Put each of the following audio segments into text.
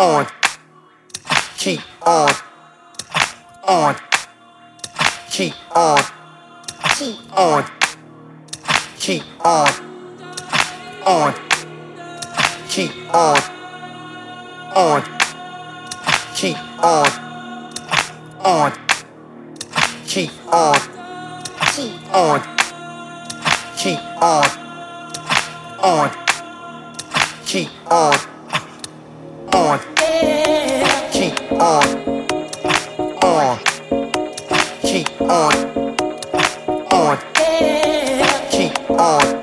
on, keep on, on, keep on, keep on, keep on, on, keep on, on, keep on, on, keep on, keep on, keep on, on, keep on on, on, on, keep on, on, keep on,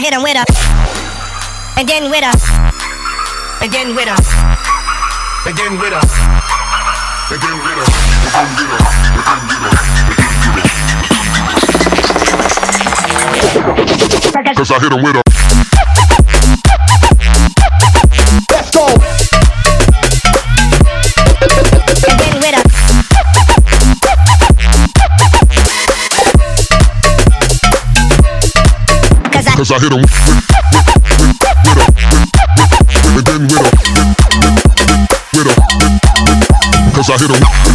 I hit him with a, and then with a, and then with a, and then with a, and then with a, and then with a, and then with a. Cause I hit him with a. Cause I, hit him with, with, with, with, with a, and then with a, with a, cause I hit him with,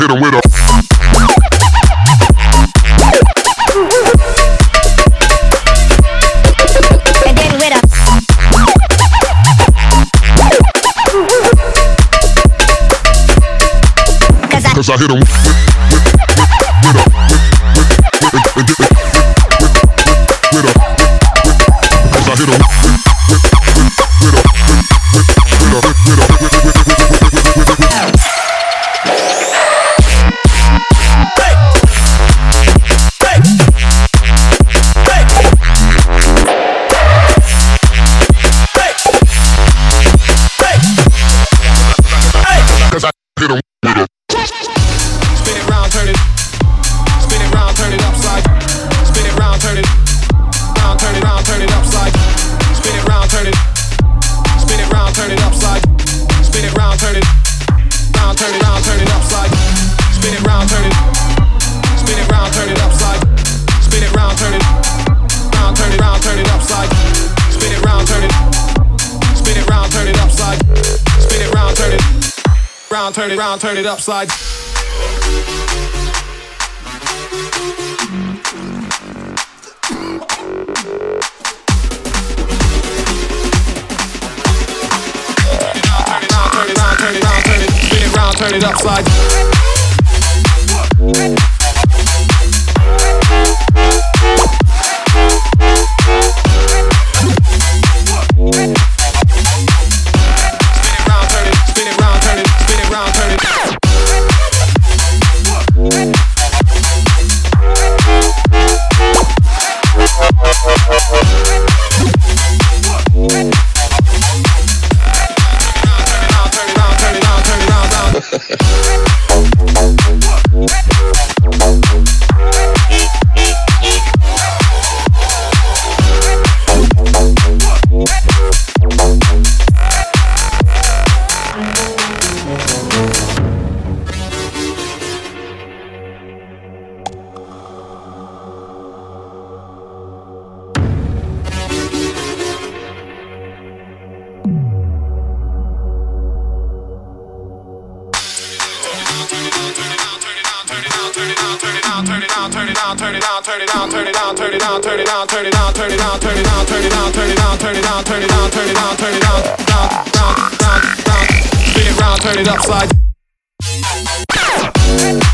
hit him with a. Cause I hit him with Turn it round, turn it upside. Round, turn it upside. Turn it round, turn it round, Turn it out, turn it out, turn it out, turn it out, turn it out, turn it out, turn it out, turn it out, turn it out, turn it out, turn it out, turn it out, turn it out, turn it out, turn it out, turn it up, turn it upside. Spin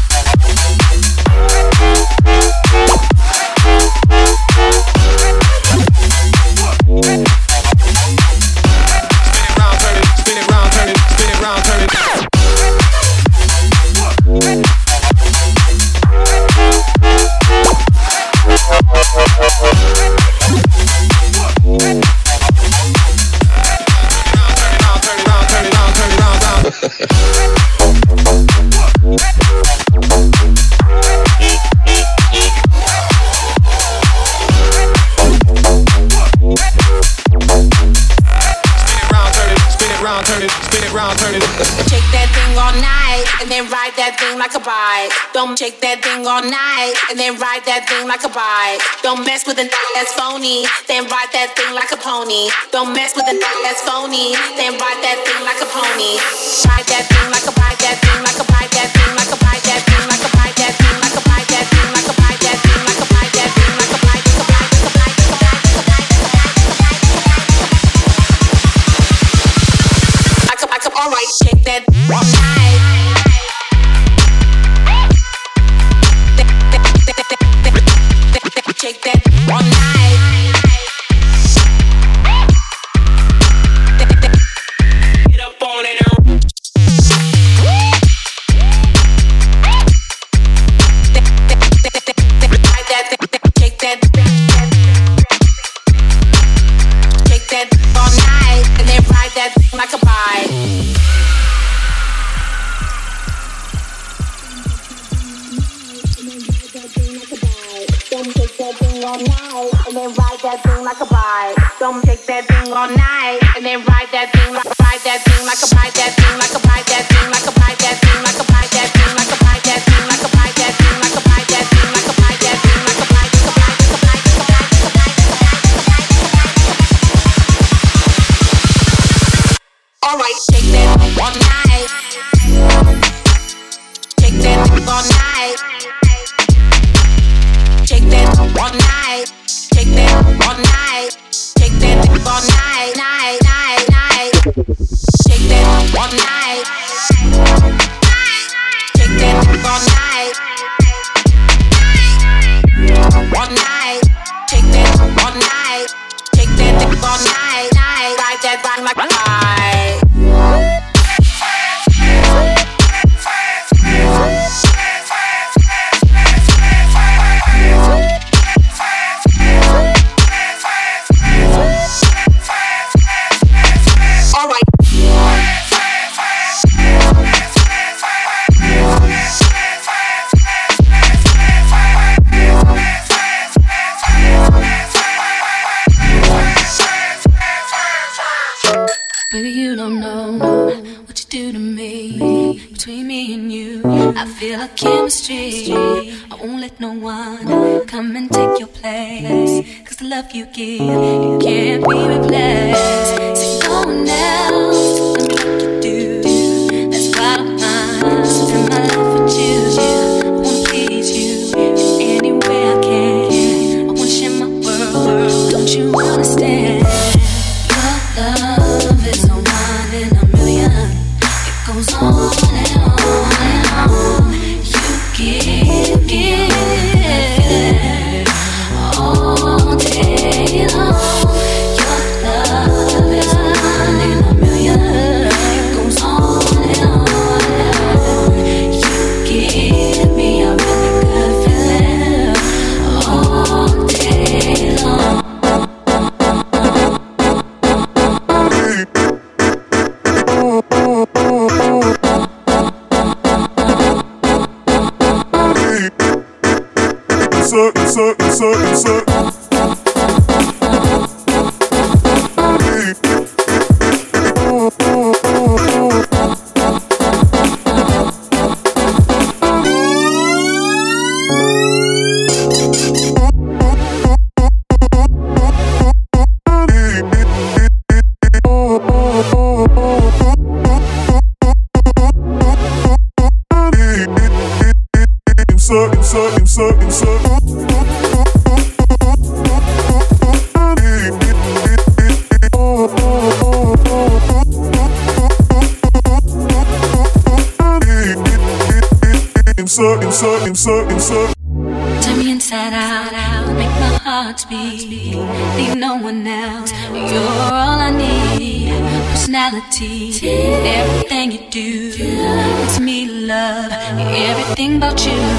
Shake that thing all night and then ride that thing like a bike. Don't mess with a that's phony, then ride that thing like a pony. Don't mess with a that's phony, then ride that thing like a pony. Ride that thing like a bike, that thing like a bike, that thing like a bike, that thing like a bike, that thing. street. I won't let no one come and take your place. Cause the love you give, you can't be replaced. So go now. so, so, so. you.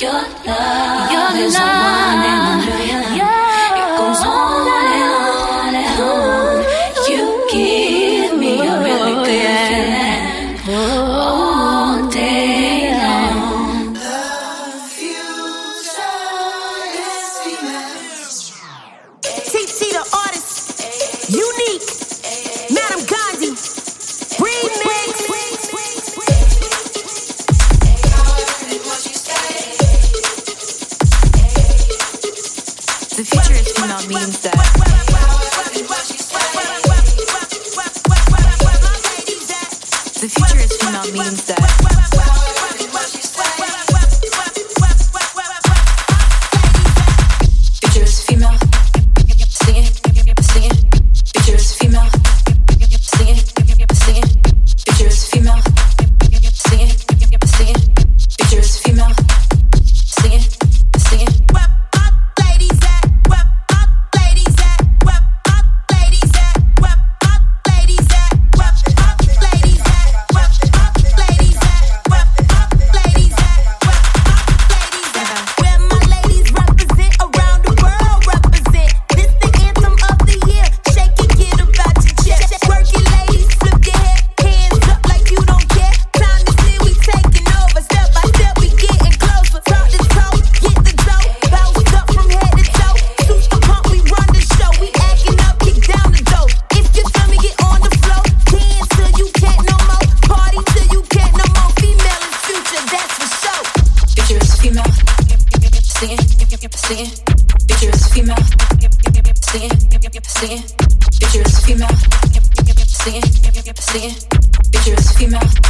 Your love, your love. singing, picture is female, female.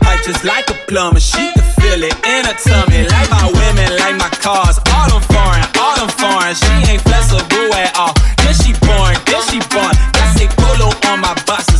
pipe just like a plumber. She can feel it in her tummy. Like my women, like my cars. All them foreign, all them foreign. She ain't flexible at all. Then she born, then she born. That's a polo on my bust.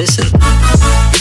Listen.